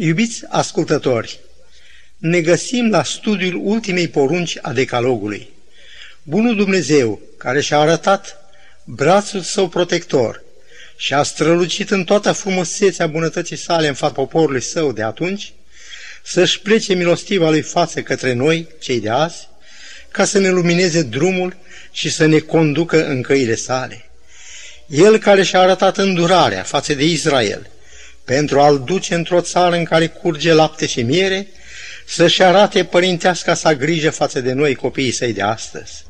Iubiți ascultători, ne găsim la studiul ultimei porunci a decalogului. Bunul Dumnezeu, care și-a arătat brațul său protector și a strălucit în toată frumusețea bunătății sale în fața poporului său de atunci, să-și plece milostiva lui față către noi, cei de azi, ca să ne lumineze drumul și să ne conducă în căile sale. El care și-a arătat îndurarea față de Israel, pentru a-l duce într-o țară în care curge lapte și miere, să-și arate părinteasca sa grijă față de noi, copiii săi de astăzi.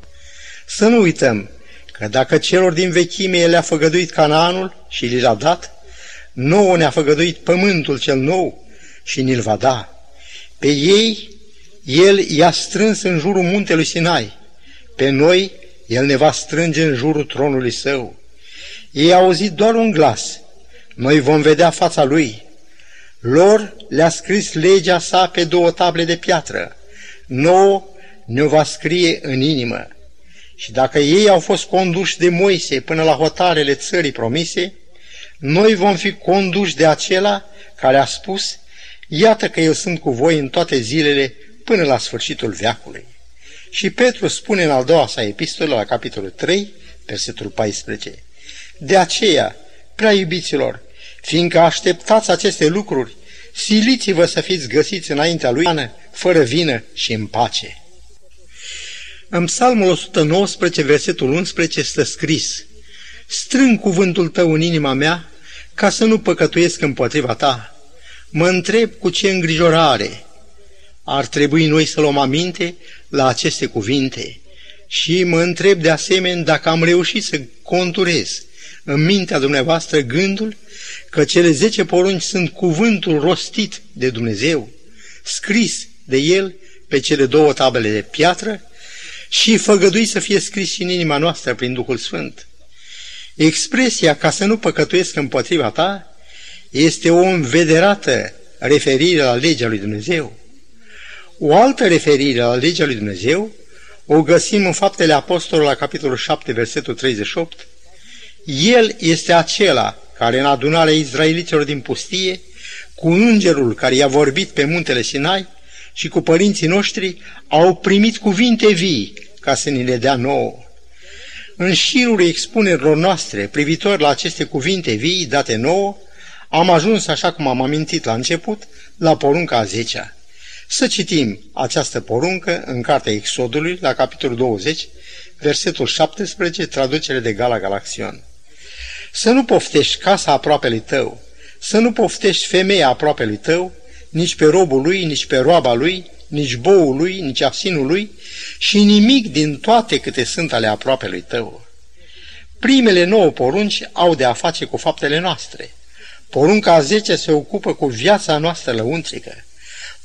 Să nu uităm că dacă celor din vechime le-a făgăduit Canaanul și li l-a dat, nouă ne-a făgăduit pământul cel nou și ni-l va da. Pe ei, el i-a strâns în jurul muntelui Sinai. Pe noi, el ne va strânge în jurul tronului său. Ei au auzit doar un glas. Noi vom vedea fața lui. Lor le-a scris legea sa pe două table de piatră. Nouă ne va scrie în inimă. Și dacă ei au fost conduși de Moise până la hotarele țării promise, noi vom fi conduși de acela care a spus, iată că eu sunt cu voi în toate zilele până la sfârșitul veacului. Și Petru spune în al doua sa epistolă, la capitolul 3, versetul 14, De aceea, prea iubiților, fiindcă așteptați aceste lucruri, siliți-vă să fiți găsiți înaintea lui, fără vină și în pace. În psalmul 119, versetul 11, stă scris, Strâng cuvântul tău în inima mea, ca să nu păcătuiesc împotriva ta. Mă întreb cu ce îngrijorare ar trebui noi să luăm aminte la aceste cuvinte și mă întreb de asemenea dacă am reușit să conturez în mintea dumneavoastră gândul că cele zece porunci sunt cuvântul rostit de Dumnezeu, scris de El pe cele două tabele de piatră și făgădui să fie scris și în inima noastră prin Duhul Sfânt. Expresia ca să nu păcătuiesc împotriva ta este o învederată referire la legea lui Dumnezeu. O altă referire la legea lui Dumnezeu o găsim în Faptele Apostolului la capitolul 7, versetul 38. El este acela care în adunarea izraeliților din pustie, cu îngerul care i-a vorbit pe muntele Sinai și cu părinții noștri, au primit cuvinte vii ca să ni le dea nouă. În șirul expunerilor noastre privitor la aceste cuvinte vii date nouă, am ajuns, așa cum am amintit la început, la porunca a zecea. Să citim această poruncă în Cartea Exodului, la capitolul 20, versetul 17, traducere de Gala Galaxion. Să nu poftești casa aproapelui tău, să nu poftești femeia aproapelui tău, nici pe robul lui, nici pe roaba lui, nici boul lui, nici asinul lui și nimic din toate câte sunt ale aproapelui tău. Primele nouă porunci au de a face cu faptele noastre. Porunca a zece se ocupă cu viața noastră lăuntrică.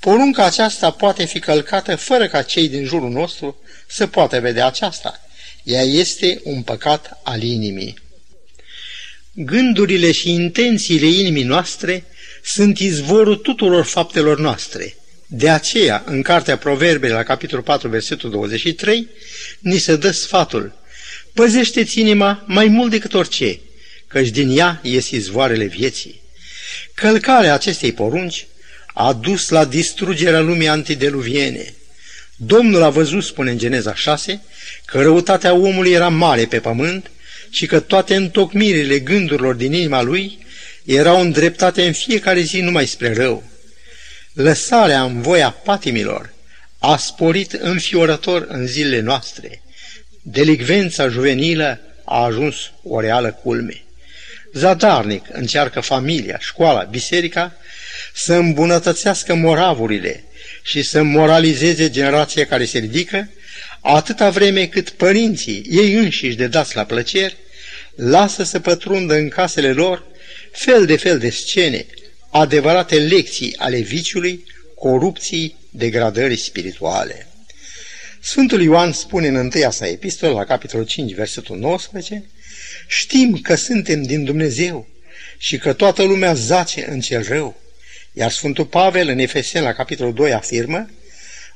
Porunca aceasta poate fi călcată fără ca cei din jurul nostru să poată vedea aceasta. Ea este un păcat al inimii. Gândurile și intențiile inimii noastre sunt izvorul tuturor faptelor noastre. De aceea, în Cartea Proverbe, la capitolul 4, versetul 23, ni se dă sfatul. Păzește-ți inima mai mult decât orice, căci din ea ies izvoarele vieții. Călcarea acestei porunci a dus la distrugerea lumii antideluviene. Domnul a văzut, spune în Geneza 6, că răutatea omului era mare pe pământ și că toate întocmirile gândurilor din inima lui erau îndreptate în fiecare zi numai spre rău. Lăsarea în voia patimilor a sporit înfiorător în zilele noastre. Delicvența juvenilă a ajuns o reală culme. Zadarnic încearcă familia, școala, biserica să îmbunătățească moravurile și să moralizeze generația care se ridică, atâta vreme cât părinții, ei înșiși de dați la plăceri, lasă să pătrundă în casele lor fel de fel de scene, adevărate lecții ale viciului, corupției, degradării spirituale. Sfântul Ioan spune în întâia sa epistolă, la capitolul 5, versetul 19, Știm că suntem din Dumnezeu și că toată lumea zace în cel rău. Iar Sfântul Pavel în Efesen, la capitolul 2, afirmă,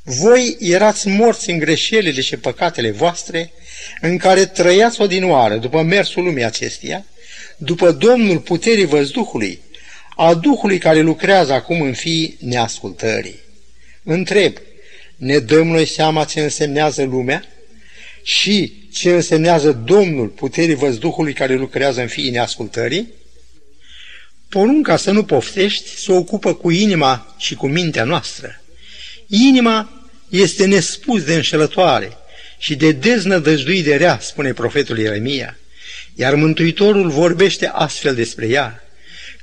Voi erați morți în greșelile și păcatele voastre, în care trăiați odinoară după mersul lumii acesteia, după Domnul puterii văzduhului, a Duhului care lucrează acum în fii neascultării. Întreb, ne dăm noi seama ce însemnează lumea și ce însemnează Domnul puterii văzduhului care lucrează în fiii neascultării? Porunca să nu poftești se ocupă cu inima și cu mintea noastră. Inima este nespus de înșelătoare și de deznădăjduit de rea, spune profetul Ieremia, iar Mântuitorul vorbește astfel despre ea,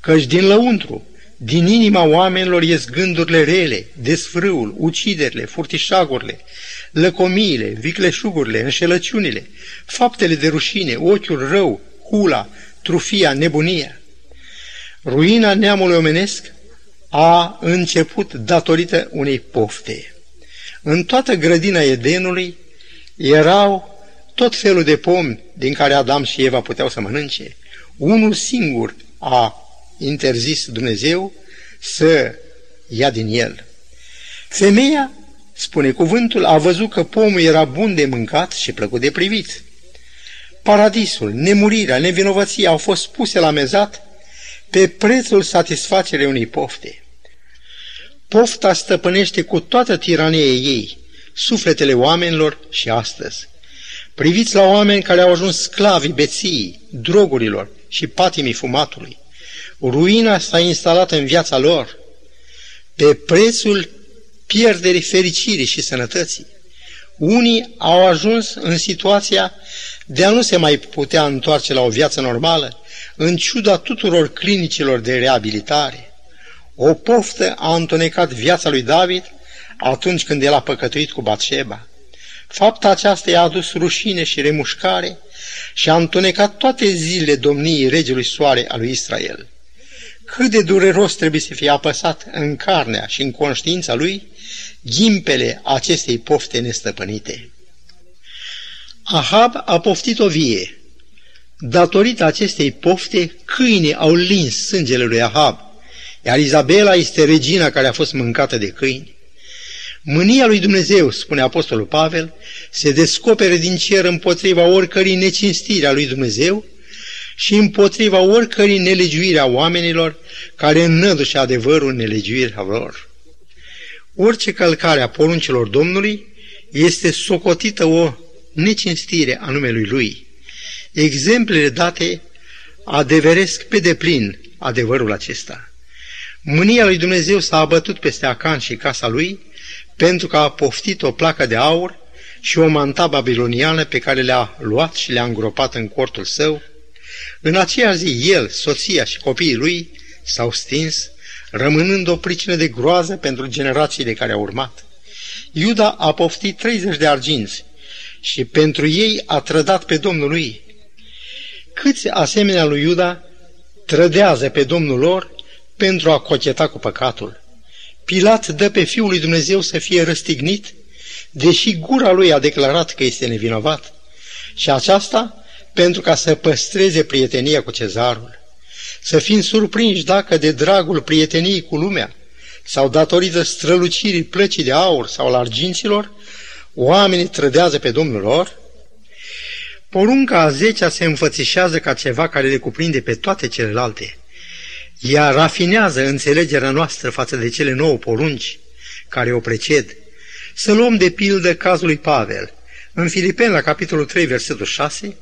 căci din lăuntru, din inima oamenilor ies gândurile rele, desfrâul, uciderile, furtișagurile, lăcomiile, vicleșugurile, înșelăciunile, faptele de rușine, ochiul rău, hula, trufia, nebunia. Ruina neamului omenesc a început datorită unei pofte. În toată grădina Edenului erau tot felul de pomi din care Adam și Eva puteau să mănânce. Unul singur a interzis Dumnezeu să ia din el. Femeia, spune cuvântul, a văzut că pomul era bun de mâncat și plăcut de privit. Paradisul, nemurirea, nevinovăția au fost puse la mezat pe prețul satisfacerei unei pofte. Pofta stăpânește cu toată tirania ei sufletele oamenilor și astăzi. Priviți la oameni care au ajuns sclavi beției, drogurilor și patimii fumatului. Ruina s-a instalat în viața lor pe prețul pierderii fericirii și sănătății. Unii au ajuns în situația de a nu se mai putea întoarce la o viață normală, în ciuda tuturor clinicilor de reabilitare. O poftă a întunecat viața lui David atunci când el a păcătuit cu Batșeba. Fapta aceasta i-a adus rușine și remușcare și a întunecat toate zilele domniei regelui soare al lui Israel. Cât de dureros trebuie să fie apăsat în carnea și în conștiința lui ghimpele acestei pofte nestăpânite. Ahab a poftit o vie. Datorită acestei pofte, câinii au lins sângele lui Ahab, iar Izabela este regina care a fost mâncată de câini. Mânia lui Dumnezeu, spune Apostolul Pavel, se descopere din cer împotriva oricărei necinstiri a lui Dumnezeu și împotriva oricărei nelegiuiri a oamenilor care înnădușe adevărul nelegiuirea lor. Orice călcare a poruncilor Domnului este socotită o necinstire a numelui Lui. Exemplele date adeveresc pe deplin adevărul acesta. Mânia lui Dumnezeu s-a abătut peste Acan și casa lui, pentru că a poftit o placă de aur și o manta babiloniană pe care le-a luat și le-a îngropat în cortul său. În aceea zi, el, soția și copiii lui s-au stins, rămânând o pricină de groază pentru generațiile care au urmat. Iuda a poftit 30 de arginți și pentru ei a trădat pe Domnul lui. Câți asemenea lui Iuda trădează pe Domnul lor pentru a cocheta cu păcatul? Pilat dă pe Fiul lui Dumnezeu să fie răstignit, deși gura lui a declarat că este nevinovat. Și aceasta pentru ca să păstreze prietenia cu cezarul. Să fim surprinși dacă de dragul prieteniei cu lumea sau datorită strălucirii plăcii de aur sau al arginților, oamenii trădează pe Domnul lor, porunca a zecea se înfățișează ca ceva care le cuprinde pe toate celelalte – ea rafinează înțelegerea noastră față de cele nouă porunci care o preced. Să luăm de pildă cazul lui Pavel. În Filipeni, la capitolul 3, versetul 6,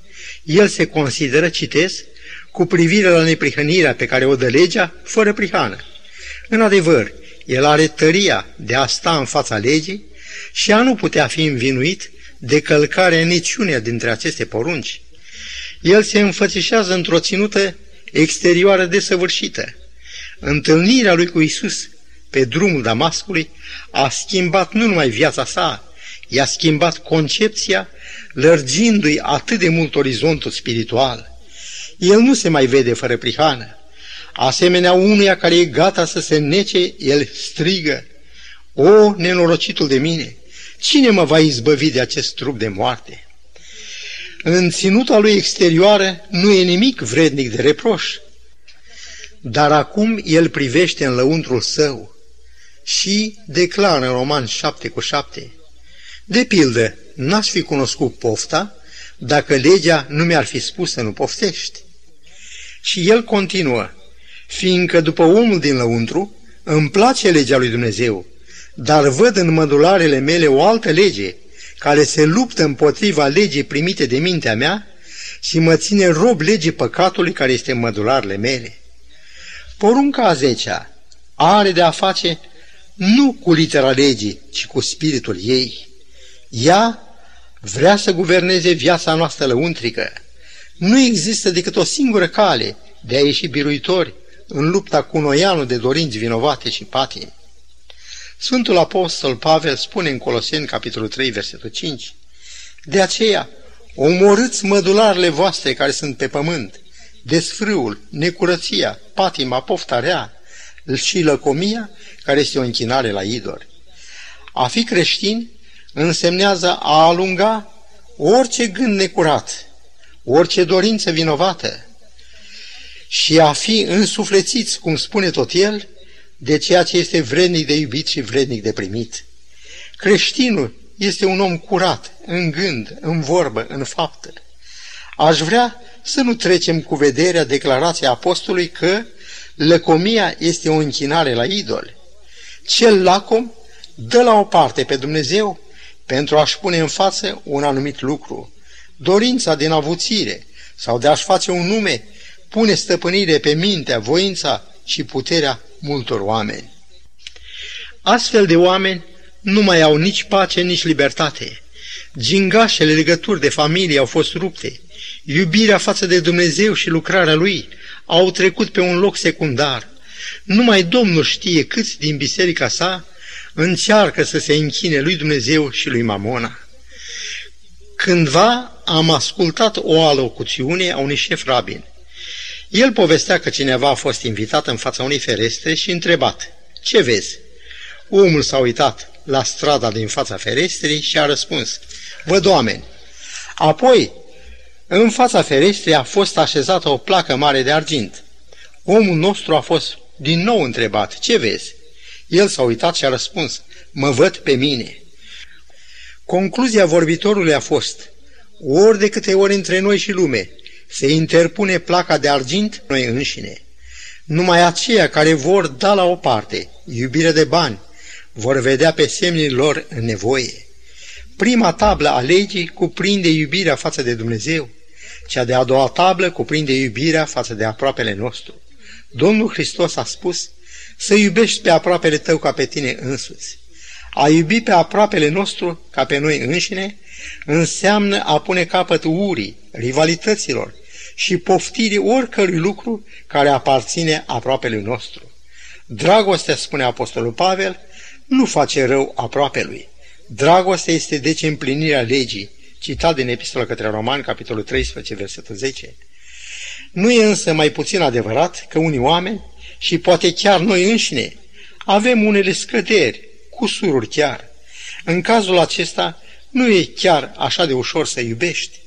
el se consideră, citesc, cu privire la neprihănirea pe care o dă legea, fără prihană. În adevăr, el are tăria de a sta în fața legii și a nu putea fi învinuit de călcarea niciunea dintre aceste porunci. El se înfățișează într-o ținută exterioară desăvârșită. Întâlnirea lui cu Isus pe drumul Damascului a schimbat nu numai viața sa, i-a schimbat concepția, lărgindu-i atât de mult orizontul spiritual. El nu se mai vede fără prihană. Asemenea unuia care e gata să se nece, el strigă, O, nenorocitul de mine, cine mă va izbăvi de acest trup de moarte? În ținuta lui exterioară nu e nimic vrednic de reproș, dar acum el privește în lăuntrul său și declară în Roman 7 cu 7. De pildă, n-aș fi cunoscut pofta dacă legea nu mi-ar fi spus să nu poftești. Și el continuă, fiindcă după omul din lăuntru îmi place legea lui Dumnezeu, dar văd în mădularele mele o altă lege, care se luptă împotriva legii primite de mintea mea și mă ține rob legii păcatului care este în mădularele mele. Porunca a zecea are de a face nu cu litera legii, ci cu spiritul ei. Ea vrea să guverneze viața noastră lăuntrică. Nu există decât o singură cale de a ieși biruitori în lupta cu noianul de dorinți vinovate și patini. Sfântul Apostol Pavel spune în Coloseni, capitolul 3, versetul 5, De aceea, omorâți mădularele voastre care sunt pe pământ, desfrâul, necurăția, patima, pofta rea și lăcomia, care este o închinare la idoli. A fi creștin însemnează a alunga orice gând necurat, orice dorință vinovată și a fi însuflețiți, cum spune tot el, de ceea ce este vrednic de iubit și vrednic de primit. Creștinul este un om curat, în gând, în vorbă, în faptă. Aș vrea să nu trecem cu vederea declarația apostolului că lăcomia este o închinare la idol. Cel lacom dă la o parte pe Dumnezeu pentru a-și pune în față un anumit lucru. Dorința din avuțire sau de a-și face un nume pune stăpânire pe mintea, voința și puterea multor oameni. Astfel de oameni nu mai au nici pace, nici libertate. Gingașele legături de familie au fost rupte. Iubirea față de Dumnezeu și lucrarea Lui au trecut pe un loc secundar. Numai Domnul știe câți din biserica sa încearcă să se închine lui Dumnezeu și lui Mamona. Cândva am ascultat o alocuțiune a unui șef rabin. El povestea că cineva a fost invitat în fața unei ferestre și întrebat, Ce vezi? Omul s-a uitat la strada din fața ferestrii și a răspuns, Văd oameni. Apoi, în fața ferestrei a fost așezată o placă mare de argint. Omul nostru a fost din nou întrebat, ce vezi? El s-a uitat și a răspuns, mă văd pe mine. Concluzia vorbitorului a fost, ori de câte ori între noi și lume se interpune placa de argint noi înșine. Numai aceia care vor da la o parte iubire de bani, vor vedea pe semnii lor în nevoie. Prima tablă a legii cuprinde iubirea față de Dumnezeu, cea de-a doua tablă cuprinde iubirea față de aproapele nostru. Domnul Hristos a spus să iubești pe aproapele tău ca pe tine însuți. A iubi pe aproapele nostru ca pe noi înșine înseamnă a pune capăt urii, rivalităților și poftirii oricărui lucru care aparține aproapelui nostru. Dragostea, spune Apostolul Pavel, nu face rău aproapelui. Dragostea este deci împlinirea legii, citat din Epistola către Romani, capitolul 13, versetul 10. Nu e însă mai puțin adevărat că unii oameni, și poate chiar noi înșine, avem unele scăderi, cusururi chiar. În cazul acesta, nu e chiar așa de ușor să iubești.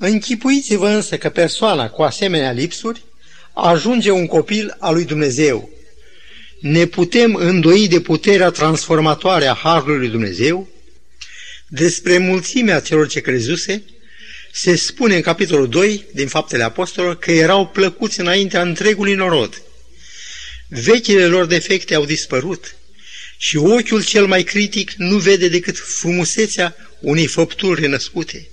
Închipuiți-vă însă că persoana cu asemenea lipsuri ajunge un copil al lui Dumnezeu. Ne putem îndoi de puterea transformatoare a Harului lui Dumnezeu? Despre mulțimea celor ce crezuse, se spune în capitolul 2 din Faptele Apostolilor că erau plăcuți înaintea întregului norod. Vechile lor defecte au dispărut și ochiul cel mai critic nu vede decât frumusețea unei făpturi renăscute.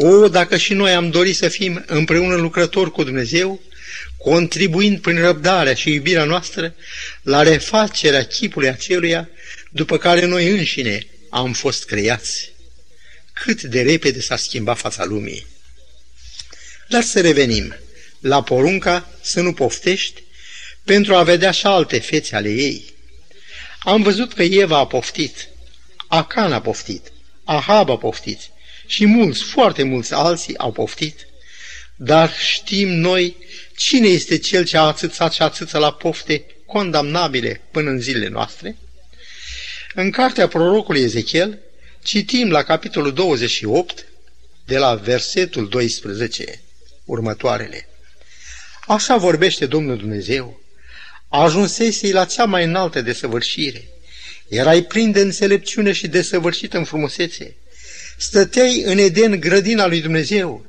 O, dacă și noi am dorit să fim împreună lucrători cu Dumnezeu, contribuind prin răbdarea și iubirea noastră la refacerea chipului aceluia după care noi înșine am fost creați. Cât de repede s-a schimbat fața lumii. Dar să revenim la porunca să nu poftești pentru a vedea și alte fețe ale ei. Am văzut că Eva a poftit, Acan a poftit, Ahab a poftit și mulți, foarte mulți alții au poftit. Dar știm noi cine este cel ce a atâțat și atâță la pofte condamnabile până în zilele noastre? În cartea prorocului Ezechiel citim la capitolul 28, de la versetul 12, următoarele. Așa vorbește Domnul Dumnezeu. Ajunsesei la cea mai înaltă desăvârșire. Erai plin de înțelepciune și desăvârșit în frumusețe. Stăteai în Eden grădina lui Dumnezeu.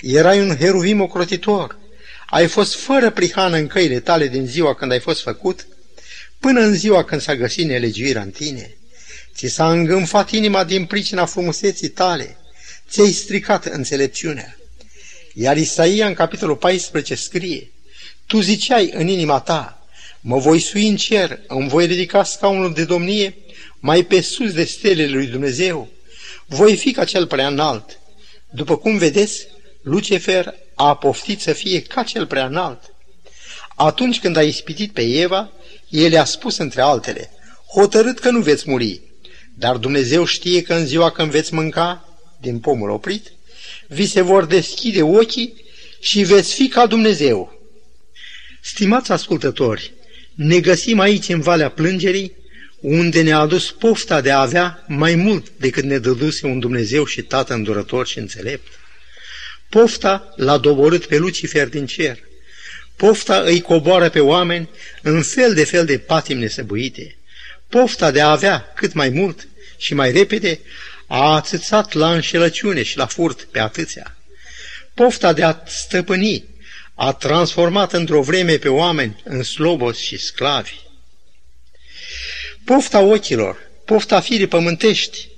Erai un heruvim ocrotitor. ai fost fără prihană în căile tale din ziua când ai fost făcut, până în ziua când s-a găsit nelegiuirea în tine. Ți s-a îngânfat inima din pricina frumuseții tale, ți-ai stricat înțelepciunea. Iar Isaia în capitolul 14 scrie, Tu ziceai în inima ta, mă voi sui în cer, îmi voi ridica scaunul de domnie mai pe sus de stelele lui Dumnezeu, voi fi ca cel prea înalt. După cum vedeți, Lucifer a poftit să fie ca cel prea înalt. Atunci când a ispitit pe Eva, el i-a spus între altele, hotărât că nu veți muri, dar Dumnezeu știe că în ziua când veți mânca din pomul oprit, vi se vor deschide ochii și veți fi ca Dumnezeu. Stimați ascultători, ne găsim aici în Valea Plângerii, unde ne-a adus pofta de a avea mai mult decât ne dăduse un Dumnezeu și Tată îndurător și înțelept. Pofta l-a doborât pe Lucifer din cer. Pofta îi coboară pe oameni în fel de fel de patim nesăbuite. Pofta de a avea cât mai mult și mai repede a atâțat la înșelăciune și la furt pe atâția. Pofta de a stăpâni a transformat într-o vreme pe oameni în slobos și sclavi. Pofta ochilor, pofta firii pământești,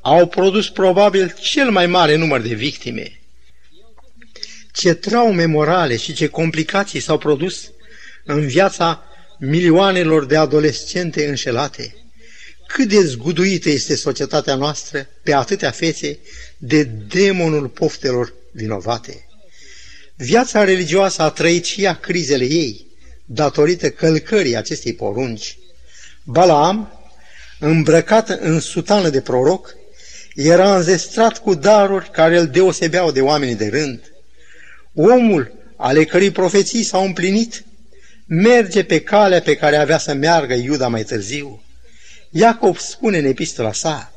au produs probabil cel mai mare număr de victime. Ce traume morale și ce complicații s-au produs în viața milioanelor de adolescente înșelate. Cât de zguduită este societatea noastră pe atâtea fețe de demonul poftelor vinovate. Viața religioasă a trăit și ea crizele ei, datorită călcării acestei porunci. Balaam, îmbrăcat în sutană de proroc, era înzestrat cu daruri care îl deosebeau de oamenii de rând. Omul, ale cărei profeții s-au împlinit, merge pe calea pe care avea să meargă Iuda mai târziu. Iacob spune în epistola sa,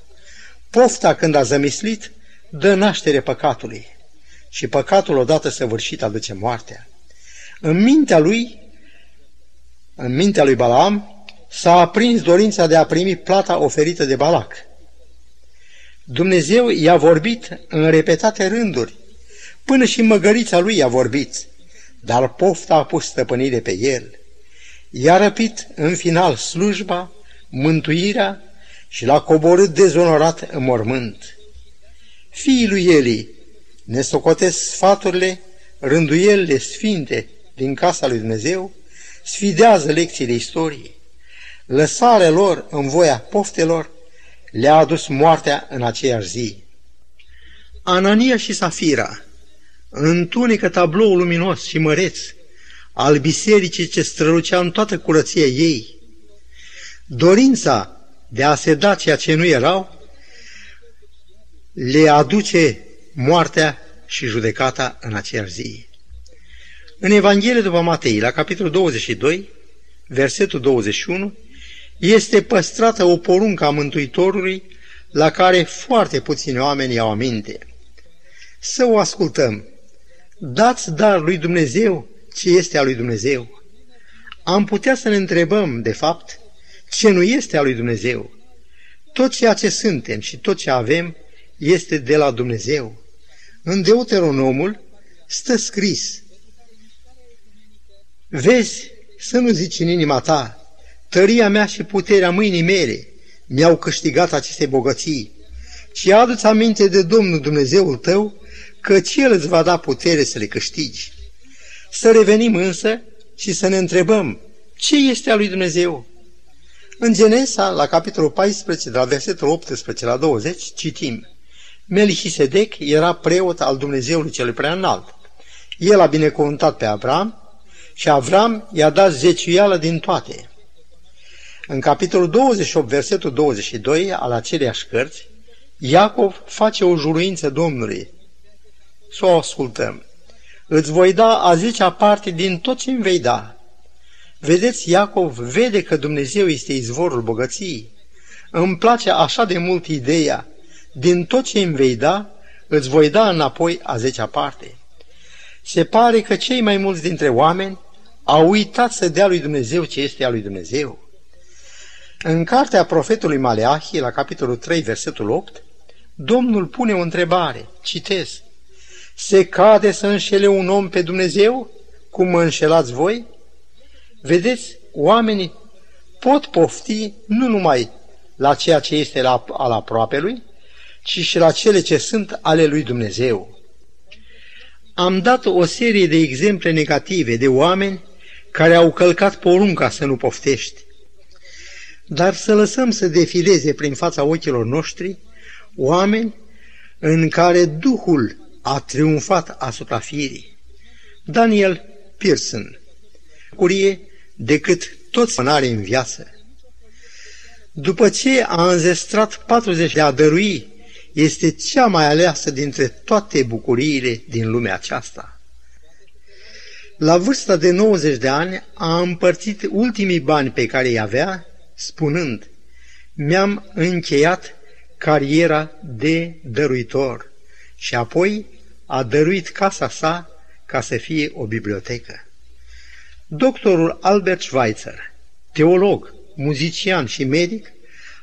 pofta când a zămislit, dă naștere păcatului și păcatul odată săvârșit aduce moartea. În mintea lui, în mintea lui Balaam, s-a aprins dorința de a primi plata oferită de Balac. Dumnezeu i-a vorbit în repetate rânduri, până și măgărița lui i-a vorbit, dar pofta a pus stăpânire pe el. I-a răpit în final slujba, mântuirea și l-a coborât dezonorat în mormânt. Fiii lui Eli ne socotesc sfaturile, rânduielile sfinte din casa lui Dumnezeu, sfidează lecțiile istoriei. Lăsarea lor în voia poftelor le-a adus moartea în aceeași zi. Anania și Safira întunecă tabloul luminos și măreț al bisericii ce strălucea în toată curăția ei. Dorința de a se da ceea ce nu erau le aduce moartea și judecata în aceeași zi. În Evanghelie după Matei, la capitolul 22, versetul 21, este păstrată o poruncă a Mântuitorului la care foarte puțini oameni iau aminte. Să o ascultăm. Dați dar lui Dumnezeu ce este a lui Dumnezeu. Am putea să ne întrebăm, de fapt, ce nu este a lui Dumnezeu. Tot ceea ce suntem și tot ce avem este de la Dumnezeu. În Deuteronomul stă scris, Vezi să nu zici în inima ta, tăria mea și puterea mâinii mele mi-au câștigat aceste bogății, ci adu-ți aminte de Domnul Dumnezeul tău, că El îți va da putere să le câștigi. Să revenim însă și să ne întrebăm ce este a lui Dumnezeu. În Genesa, la capitolul 14, de la versetul 18 la 20, citim Melchisedec era preot al Dumnezeului cel prea înalt. El a binecuvântat pe Avram și Avram i-a dat zeciuială din toate. În capitolul 28, versetul 22 al aceleiași cărți, Iacov face o juruință Domnului. Să o ascultăm. Îți voi da a zecea parte din tot ce îmi vei da. Vedeți, Iacov vede că Dumnezeu este izvorul bogăției. Îmi place așa de mult ideea. Din tot ce îmi vei da, îți voi da înapoi a zecea parte. Se pare că cei mai mulți dintre oameni au uitat să dea lui Dumnezeu ce este a lui Dumnezeu. În cartea profetului Maleahi, la capitolul 3, versetul 8, Domnul pune o întrebare, citez, Se cade să înșele un om pe Dumnezeu? cum mă înșelați voi? Vedeți, oamenii pot pofti nu numai la ceea ce este la, al aproapelui, ci și la cele ce sunt ale lui Dumnezeu. Am dat o serie de exemple negative de oameni care au călcat porunca să nu poftești. Dar să lăsăm să defileze prin fața ochilor noștri oameni în care Duhul a triumfat asupra firii. Daniel Pearson, curie decât toți mânare în viață. După ce a înzestrat 40 de a dărui, este cea mai aleasă dintre toate bucuriile din lumea aceasta. La vârsta de 90 de ani a împărțit ultimii bani pe care îi avea, spunând, mi-am încheiat cariera de dăruitor și apoi a dăruit casa sa ca să fie o bibliotecă. Doctorul Albert Schweitzer, teolog, muzician și medic,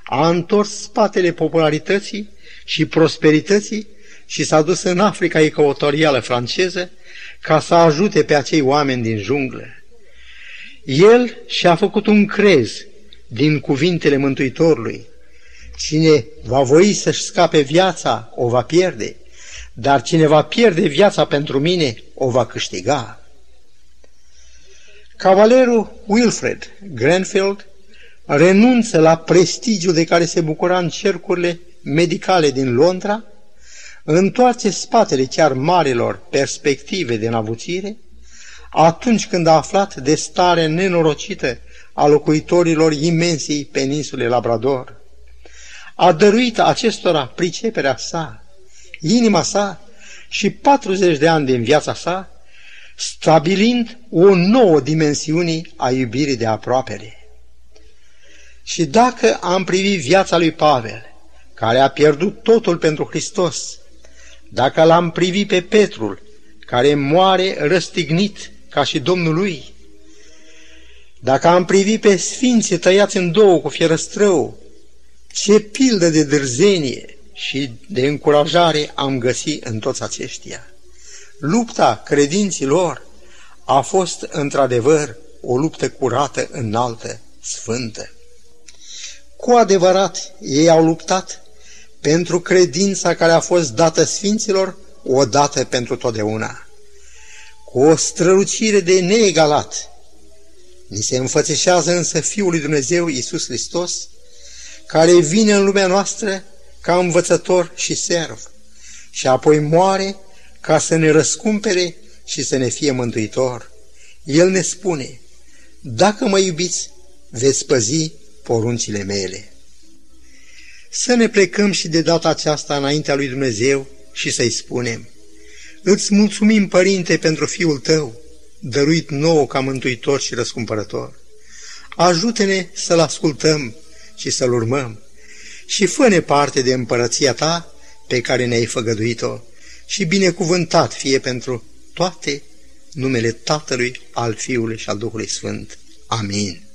a întors spatele popularității și prosperității și s-a dus în Africa ecuatorială franceză ca să ajute pe acei oameni din junglă. El și-a făcut un crez din cuvintele Mântuitorului. Cine va voi să-și scape viața, o va pierde, dar cine va pierde viața pentru mine, o va câștiga. Cavalerul Wilfred Grenfield renunță la prestigiul de care se bucura în cercurile medicale din Londra, întoarce spatele chiar marilor perspective de navuțire, atunci când a aflat de stare nenorocită a locuitorilor imensii peninsule Labrador. A dăruit acestora priceperea sa, inima sa și 40 de ani din viața sa, stabilind o nouă dimensiune a iubirii de aproapele. Și dacă am privit viața lui Pavel, care a pierdut totul pentru Hristos, dacă l-am privit pe Petrul, care moare răstignit ca și Domnul lui, dacă am privit pe sfinții tăiați în două cu fierăstrău, ce pildă de dârzenie și de încurajare am găsit în toți aceștia. Lupta credinților a fost într-adevăr o luptă curată, înaltă, sfântă. Cu adevărat, ei au luptat pentru credința care a fost dată sfinților odată pentru totdeauna. Cu o strălucire de neegalat, ni se înfățișează însă Fiul lui Dumnezeu Iisus Hristos, care vine în lumea noastră ca învățător și serv și apoi moare ca să ne răscumpere și să ne fie mântuitor. El ne spune, dacă mă iubiți, veți păzi poruncile mele. Să ne plecăm și de data aceasta înaintea lui Dumnezeu și să-i spunem, Îți mulțumim, Părinte, pentru Fiul Tău, dăruit nouă ca mântuitor și răscumpărător. Ajută-ne să-L ascultăm și să-L urmăm și fă-ne parte de împărăția Ta pe care ne-ai făgăduit-o și binecuvântat fie pentru toate numele Tatălui, al Fiului și al Duhului Sfânt. Amin.